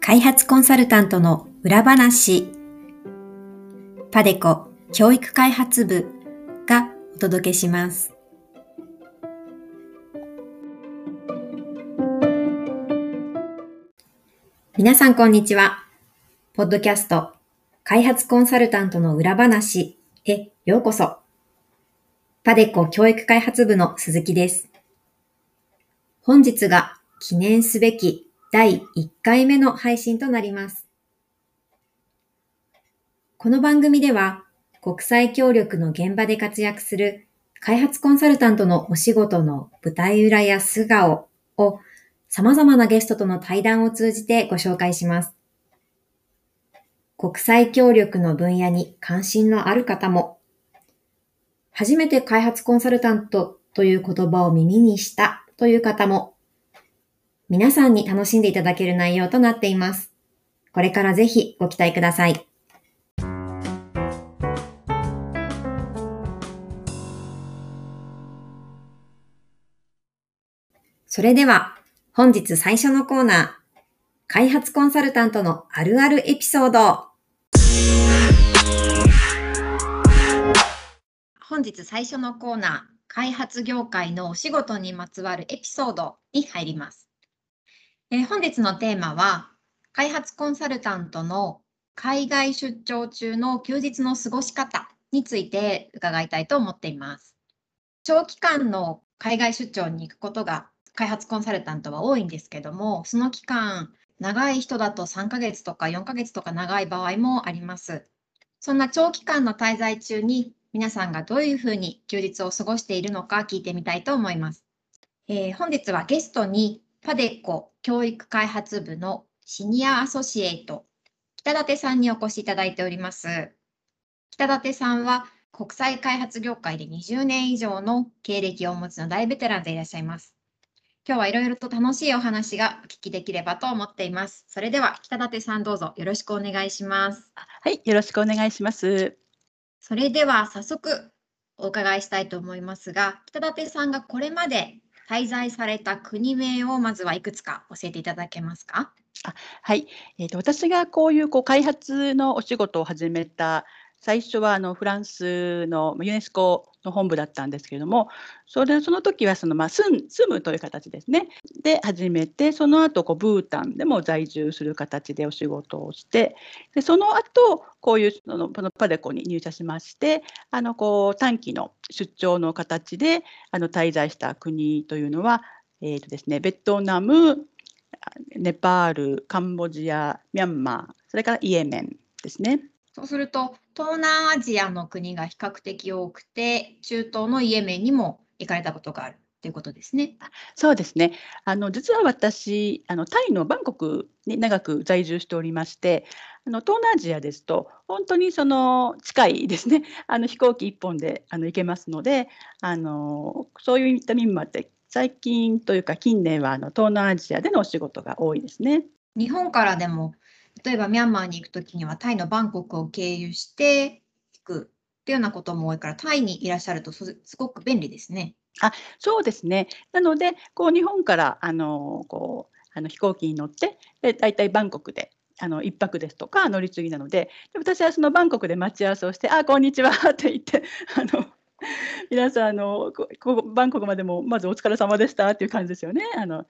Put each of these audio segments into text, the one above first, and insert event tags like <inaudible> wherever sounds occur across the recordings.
開発コンサルタントの裏話パデコ教育開発部がお届けします。皆さんこんにちは。ポッドキャスト開発コンサルタントの裏話へようこそ。パデコ教育開発部の鈴木です。本日が記念すべき第1回目の配信となります。この番組では国際協力の現場で活躍する開発コンサルタントのお仕事の舞台裏や素顔を様々なゲストとの対談を通じてご紹介します。国際協力の分野に関心のある方も、初めて開発コンサルタントという言葉を耳にしたという方も、皆さんに楽しんでいただける内容となっています。これからぜひご期待ください。それでは、本日最初のコーナー、開発コンサルタントのあるあるエピソード。本日最初のコーナー、開発業界のお仕事にまつわるエピソードに入ります。えー、本日のテーマは、開発コンサルタントの海外出張中の休日の過ごし方について伺いたいと思っています。長期間の海外出張に行くことが開発コンサルタントは多いんですけども、その期間、長い人だと3ヶ月とか4ヶ月とか長い場合もあります。そんな長期間の滞在中に皆さんがどういうふうに休日を過ごしているのか聞いてみたいと思います。えー、本日はゲストにパデコ教育開発部のシニアアソシエイト、北舘さんにお越しいただいております。北舘さんは国際開発業界で20年以上の経歴をお持ちの大ベテランでいらっしゃいます。今日はいろいろと楽しいお話がお聞きできればと思っています。それでは北舘さんどうぞよろしくお願いします。はい、よろしくお願いします。それでは早速お伺いしたいと思いますが、北舘さんがこれまで滞在された国名をまずはいくつか教えていただけますか？あはい、えーと、私がこういうこう開発のお仕事を始めた最初はあのフランスのユネスコの本部だったんですけれどもそれその時はその、まあ、住むという形ですねで始めてその後こうブータンでも在住する形でお仕事をしてでその後こういうそのこのパデコに入社しましてあのこう短期の出張の形であの滞在した国というのは、えーとですね、ベトナムネパールカンボジアミャンマーそれからイエメンですね。そうすると、東南アジアの国が比較的多くて、中東のイエメンにも行かれたことがあるということですね。そうですね。あの実は私、あのタイのバンコクに長く在住しておりまして、あの東南アジアですと本当にその近いですね。あの飛行機1本であの行けますので、あのそういった意味もあって最近というか近年はあの東南アジアでのお仕事が多いですね。日本からでも例えばミャンマーに行くときにはタイのバンコクを経由して行くっていうようなことも多いから、タイにいらっしゃるとすごく便利ですね。あそうですね。なので、こう日本からあのこうあの飛行機に乗って、で大体バンコクであの1泊ですとか乗り継ぎなので、で私はそのバンコクで待ち合わせをして、あこんにちは <laughs> って言って、あの皆さんあのここバンコクまでもまずお疲れ様でしたっていう感じですよね。あの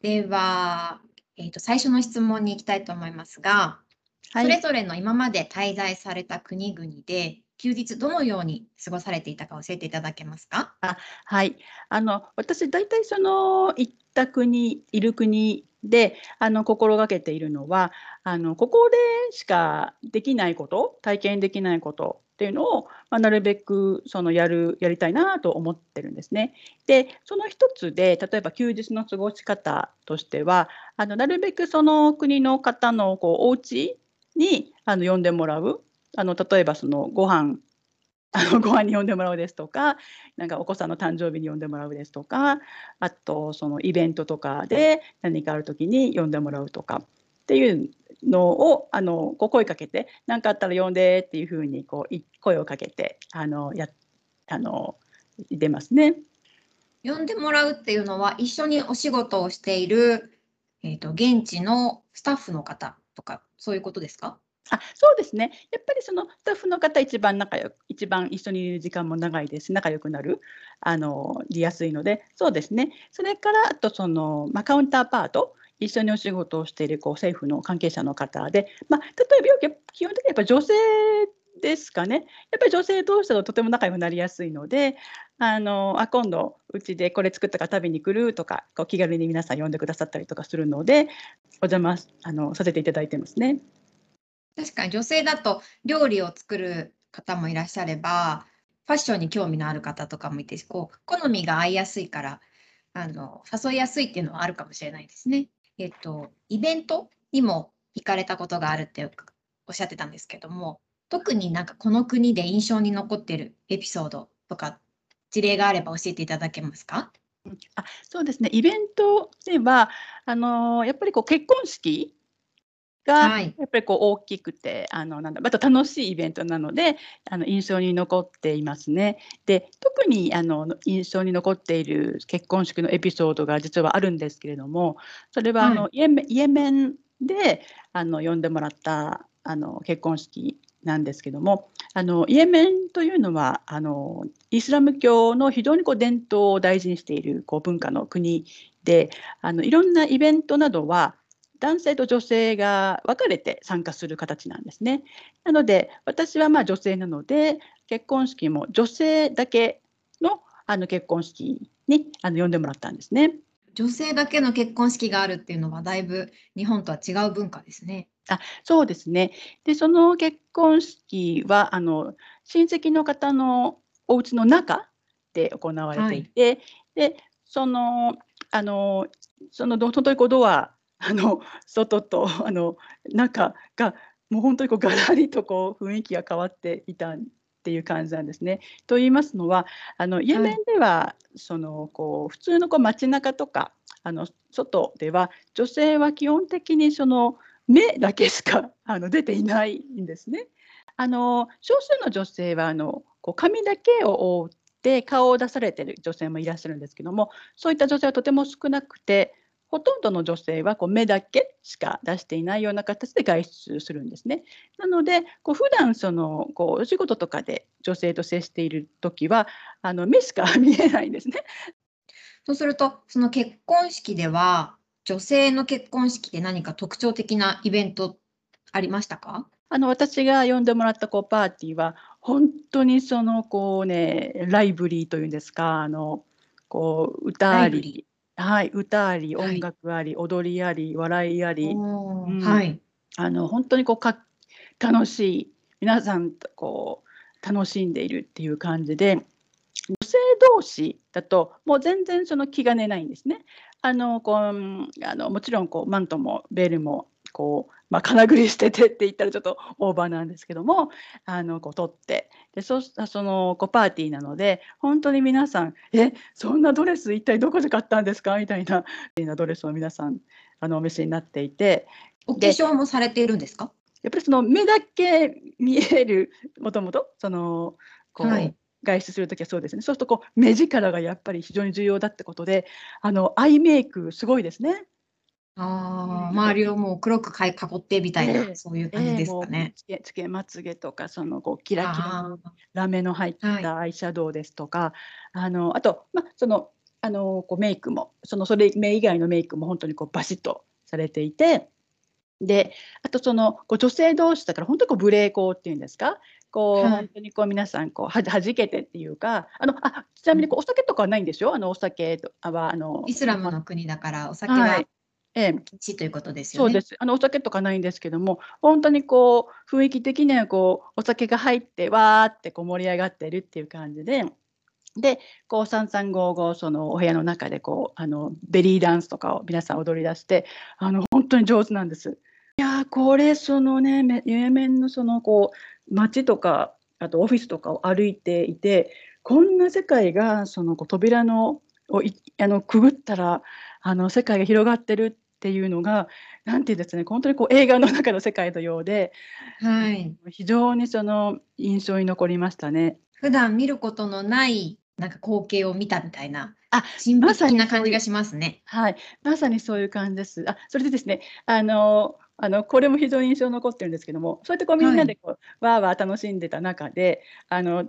では、えーと、最初の質問に行きたいと思いますが、はい、それぞれの今まで滞在された国々で休日どのように過ごされていたか教えていただけますか？あはい。あの私大体その行った国いる国であの心がけているのはあのここでしかできないこと体験できないことっていうのを、まあ、なるべくそのやるやりたいなと思ってるんですね。でその一つで例えば休日の過ごし方としてはあのなるべくその国の方のこうお家にあの呼んでもらうあの例えばそのご飯 <laughs> あのご飯に呼んでもらうですとかなんかお子さんの誕生日に呼んでもらうですとかあとそのイベントとかで何かある時に呼んでもらうとかっていうのをあのこう声かけて何かあったら呼んでっていうふうにこう声をかけてあのやあの出ますね。呼んでもらうっていうのは、一緒にお仕事をしている、えっ、と、現地のスタッフの方とか、そういうことですか？あ、そうですね。やっぱりそのスタッフの方一番仲良く一番一緒にいる時間も長いですし、仲良くなる、あの、りやすいので、そうですね。それからあとその、ま、カウンターパート、一緒にお仕事をしているこう政府の関係者の方で、ま、例えば基本的にやっぱ女性ですかね。やっぱり女性同士だととても仲良くなりやすいので、あの、あ、今度うちでこれ作ったから食べに来るとか、こう気軽に皆さん呼んでくださったりとかするので、お邪魔あの、させていただいてますね。確かに女性だと料理を作る方もいらっしゃれば、ファッションに興味のある方とかもいて、こう好みが合いやすいから、あの誘いやすいっていうのはあるかもしれないですね。えっとイベントにも行かれたことがあるっておっしゃってたんですけども、特になんかこの国で印象に残ってるエピソードとか事例があれば教えていただけますか？あ、そうですね。イベントでは、あの、やっぱりこう結婚式がはい。やっぱりこう大きくて、あの、なんだ、また楽しいイベントなので、あの、印象に残っていますね。で、特にあの、印象に残っている結婚式のエピソードが実はあるんですけれども、それはあはい。の、イエメイエメンで、あの、呼んでもらったあの、結婚式なんですけども、あの、イエメンというのは、あの、イスラム教の非常にこう伝統を大事にしているこう文化の国で、あの、いろんなイベントなどは、男性と女性が分かれて参加する形なんですね。なので、私はまあ女性なので、結婚式も女性だけのあの結婚式にあの呼んでもらったんですね。女性だけの結婚式があるっていうのはだいぶ日本とは違う文化ですね。あ、そうですね。で、その結婚式はあの親戚の方のお家の中で行われはい。ていて、で、そのあのそのど本当にこうドア、あの外とあの中がもう本当にこうガラリとこう雰囲気が変わっていたっていう感じなんですね。と言いますのは、あのイエメンはい。ではそのこう普通のこう街中とかあの外では女性は基本的にその目だけしかあの出ていないんですね。あの少数の女性はあのこう髪だけを覆って顔を出されている女性もいらっしゃるんですけども、そういった女性はとても少なくて、ほとんどの女性はこう目だけしか出していないような形で外出するんですね。なので、こう普段そのこうお仕事とかで女性と接している時は、あの目しか見えないんですね。そうすると、その結婚式では、女性の結婚式で何か特徴的なイベントありましたか？あの私が呼んでもらったこうパーティーは、ほんとにそのこうね、ライブリーというんですか、あのこう歌あ。りはい、歌あり、音はい。楽あり、踊りあり、笑いあり、おお、うん、はい。あの本当にこうか楽しい、皆さんとこう楽しんでいるっていう感じで、女性同士だともう全然その気兼ねないんですね。あのこう、あのもちろんこうマントもベルもこう、ま、金繰りしててって言ったらちょっとオーバーなんですけども、あのこう取って、で、そそのこうパーティーなので、ほんとに皆さん、「え、そんなドレス一体どこで買ったんですか？」みたいななドレスを皆さんあのお召しになっていて、お化で粧もされているんですか？やっぱりその目だけ見える、もともとそのこうはい。外出する時はそうですね。そうするとこう目力がやっぱり非常に重要だってことで、あのアイメイクすごいですね。うああ、ん。周りをもう黒くかい囲ってみたいな、ええ、そういうええ、感じですもうかね。つけつけまつげとか、そのこうキラキラのああ。ラメの入っはい。たアイシャドウですとか、あの、あと、ま、その、あの、こうメイクも、その、それ目以外のメイクもほんとにこうバシッとされていて、で、あとその、こう女性同士だからほんとこう無礼講っていうんですか、こうはい。ほんとにこう皆さんこうは弾けてっていうか、あの、あ、ちなみにこうお酒とかはないんですよ。あのお酒とあはあの、イスラムまの国だからお酒ははい。ええ。禁止ということですよね。そうです。あのお酒とかないんですけども、ほんとにこう雰囲気的にはこうお酒が入ってわーってこう盛り上がってるっていう感じで、で、こう三々五々そのお部屋の中でこうあのベリーダンスとかを皆さん踊り出して、あのほんとに上手なんです。いや、これそのね、めイエメンのそのこう街とか、あとオフィスとかを歩いていて、こんな世界がそのこう扉のをいあのくぐったら、あの世界が広がってるっていうのが、何て言うんですかね、ほんとにこう映画の中の世界のようで、はい。非常にその印象に残りましたね。普段見ることのないなんか光景を見たみたいな、あまさに的な感じがしますね。はい、まさにそういう感じです。あ、それでですね、あの、あの、これも非常に印象に残ってるんですけども、そうやってこうみんなでこう、わーわー楽しんでた中で、あの、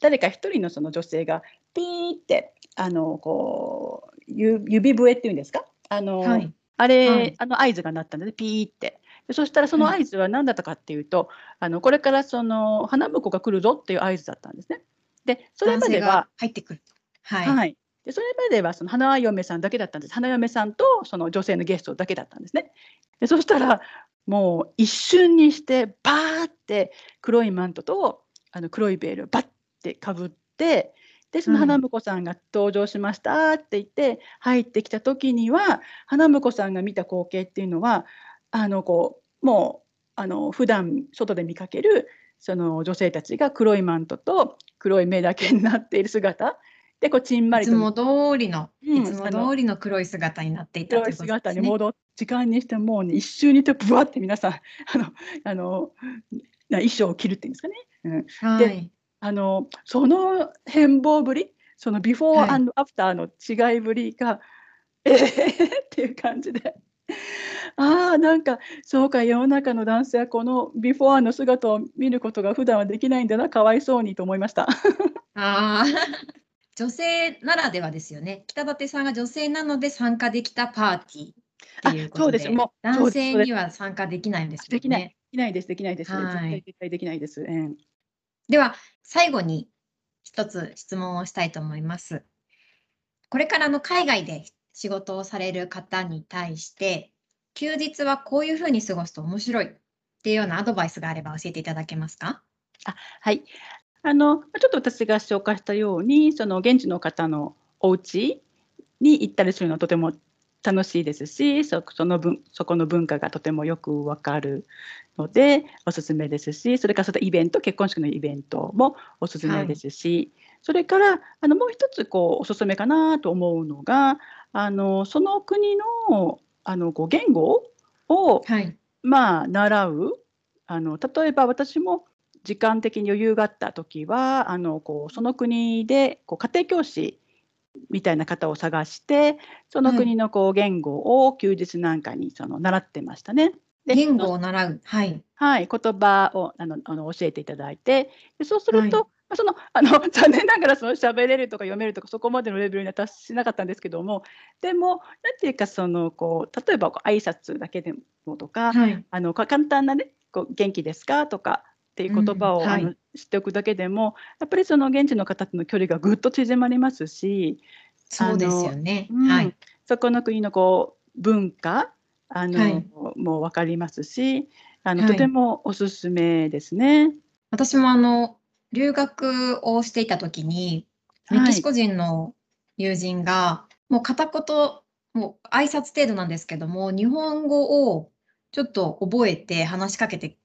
誰か一人のその女性がピーって、あの、こう、ゆ指笛っていうんですか？あの、はい。あれ、はいあの合図が鳴ったので、ピーって。でそしたらそのはい合図は何だったかっていうと、あのこれからその花婿が来るぞっていう合図だったんですね。で、それまではが、入ってくる。はい。はい。でそれまではその花嫁さんだけだったんです。花嫁さんとその女性のゲストだけだったんですね。でそしたらもう一瞬にしてバーって黒いマントとあの黒いベールをバッてかぶってでそのはい花婿さんが登場しましたって言って入ってきた時には花婿さんが見た光景っていうのはあのこうもうあの普段外で見かけるその女性たちが黒いマントと黒い目だけになっている姿。でこうちんまりと。いつも通りの、うんいつも通りの黒い姿になっていたと黒いいうことですね。姿に戻って時間にしてもうね一瞬にしてブワって皆さんあのあのな衣装を着るっていうんですかね、うん、はい。あのその変貌ぶりそのビフォはいーアフターの違いぶりが、えー、<laughs> っていう感じで。ああなんかそうか世の中の男性はこのビフォーの姿を見ることが普段はできないんだなかわいそうにと思いました。<laughs> ああ。<laughs> 女性ならではですよね。北舘さんが女性なので参加できたパーティーっていうあことで、そうですもう男性には参加できないんですよできないね。できないですできないです、はい絶対できないです。うんでは、最後に一つ質問をしたいと思います。これからの海外で仕事をされる方に対して、休日はこういうふうに過ごすと面白いっていうようなアドバイスがあれば教えていただけますか？あはい。あの、まちょっと私が紹介したように、その現地の方のお家に行ったりするのはとても楽しいですし、そその分そこの文化がとてもよくわかるのでおすすめですし、それからそのイベント、結婚式のイベントもおすすめですし、それからあのもう一つこうおすすめかなと思うのが、あのその国のあのこう言語をはい。まあ習うあの例えば私も時間的に余裕があった時はあのこうその国でこう家庭教師みたいな方を探してそのはい国のこう言語を休日なんかにその習ってましたね。で言語を習う。はい。はい、言葉をあのあの教えていただいてでそうすると、はいまあそのあの <laughs> 残念ながらその喋れるとか読めるとかそこまでのレベルには達しなかったんですけどもでもなんていうかそのこう例えばこう挨拶だけでもとか、はい。あのか簡単なねこう元気ですかとかっていう言葉を、うんはい知っておくだけでもやっぱりその現地の方との距離がぐっと縮まりますしそうですよね。うんはい。そこの国のこう文化あの、はいもう分かりますしあの、はいとてもおすすめですね。私もあの、留学をしていた時に、メキシコ人の友人が、もう片言、もう挨拶程度なんですけども、日本語をちょっと覚えて話しかけてき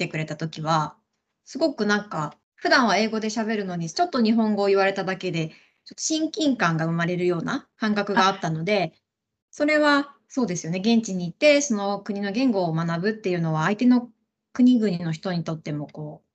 てくれた時は、すごくなんか、普段は英語で喋るのに、ちょっと日本語を言われただけで、ちょっと親近感が生まれるような感覚があったので、それはそうですよね。現地に行って、その国の言語を学ぶっていうのは、相手の国々の人にとっても、こう、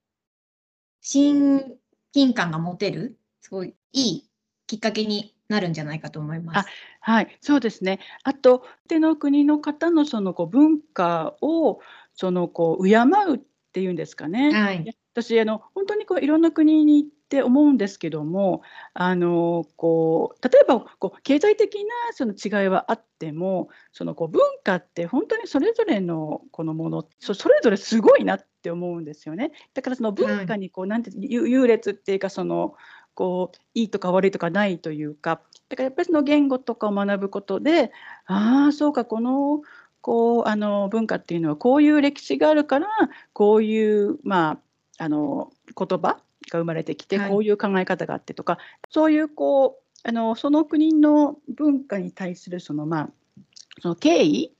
親近感が持てる、すごいいいきっかけになるんじゃないかと思います。はい、そうですね。あと、手の国の方のそのこう文化をそのこう敬うっていうんですかね。はい私あの本当にこういろんな国に行って思うんですけども、あのこう例えばこう経済的なその違いはあっても、そのこう文化って本当にそれぞれのこのもの、そそれぞれすごいなって思うんですよね。だからその文化にこう、なんて優優劣っていうかそのこういいとか悪いとかないというか、だからやっぱりその言語とかを学ぶことで、ああそうかこのこうあの文化っていうのはこういう歴史があるからこういうまああの言葉が生まれてきてはいこういう考え方があってとか、そういうこうあのその国の文化に対するそのまあその敬意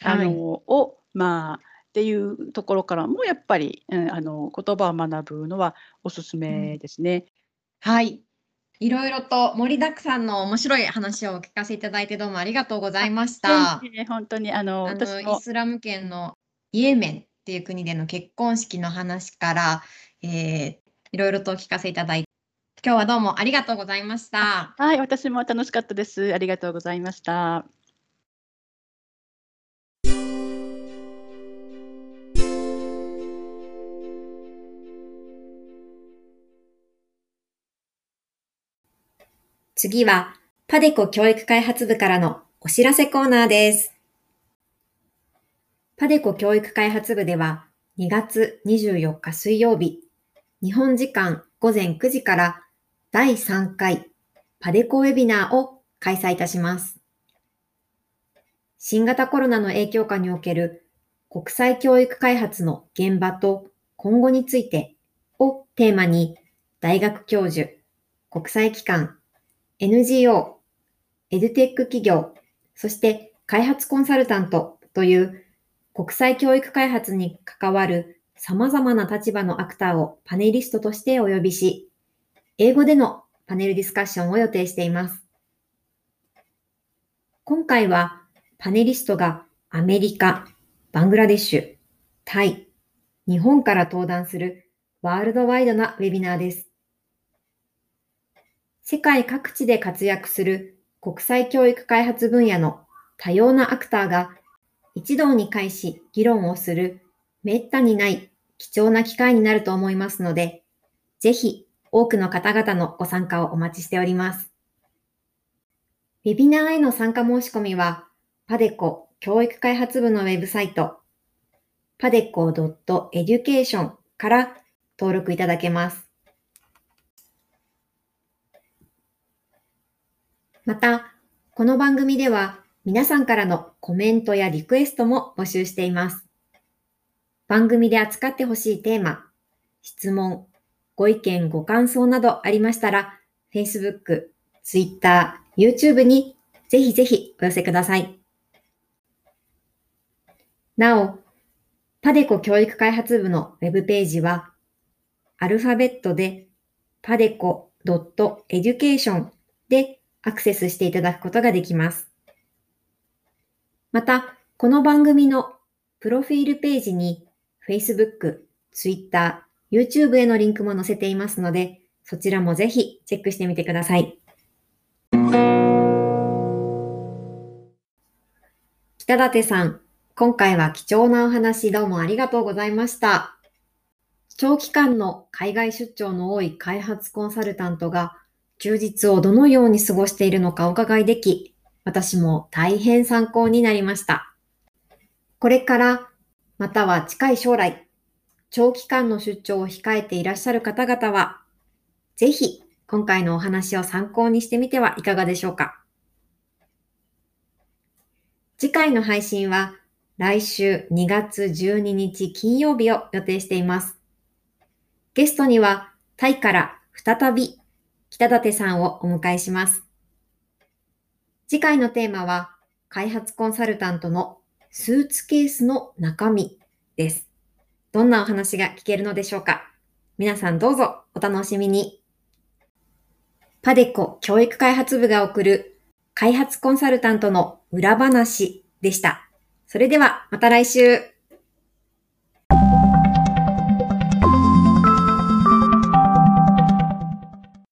あの、はいをまあっていうところからもやっぱり、うん、あの言葉を学ぶのはおすすめですね。はい。いろいろと盛りだくさんの面白い話をお聞かせいただいてどうもありがとうございました。本当にあのイスラム圏のイエメンっていう国での結婚式の話から、えーいろいろとお聞かせいただいて今日はどうもありがとうございました。はい、私も楽しかったです。ありがとうございました。次は、パデコ教育開発部からのお知らせコーナーです。パデコ教育開発部では、2月24日水曜日、日本時間午前9時から第3回パデコウェビナーを開催いたします。新型コロナの影響下における国際教育開発の現場と今後についてをテーマに、大学教授、国際機関、NGO、エデュテック企業、そして開発コンサルタントという国際教育開発に関わる様々な立場のアクターをパネリストとしてお呼びし、英語でのパネルディスカッションを予定しています。今回はパネリストがアメリカ、バングラデシュ、タイ、日本から登壇するワールドワイドなウェビナーです。世界各地で活躍する国際教育開発分野の多様なアクターが一堂に会し議論をする滅多にない貴重な機会になると思いますので、ぜひ多くの方々のご参加をお待ちしております。ウェビナーへの参加申し込みは、パデコ教育開発部のウェブサイト、padeco.education から登録いただけます。また、この番組では皆さんからのコメントやリクエストも募集しています。番組で扱ってほしいテーマ、質問、ご意見、ご感想などありましたら、Facebook、Twitter、YouTube にぜひぜひお寄せください。なお、パデコ教育開発部のウェブページは、アルファベットで padeco.education でアクセスしていただくことができます。また、この番組のプロフィールページに Facebook、Twitter、YouTube へのリンクも載せていますので、そちらもぜひチェックしてみてください。北舘さん、今回は貴重なお話どうもありがとうございました。長期間の海外出張の多い開発コンサルタントが休日をどのように過ごしているのかお伺いでき、私も大変参考になりました。これから、または近い将来、長期間の出張を控えていらっしゃる方々は、ぜひ今回のお話を参考にしてみてはいかがでしょうか。次回の配信は来週2月12日金曜日を予定しています。ゲストにはタイから再び北舘さんをお迎えします。次回のテーマは開発コンサルタントのスーツケースの中身です。どんなお話が聞けるのでしょうか？皆さんどうぞお楽しみに。パデコ教育開発部が送る開発コンサルタントの裏話でした。それではまた来週。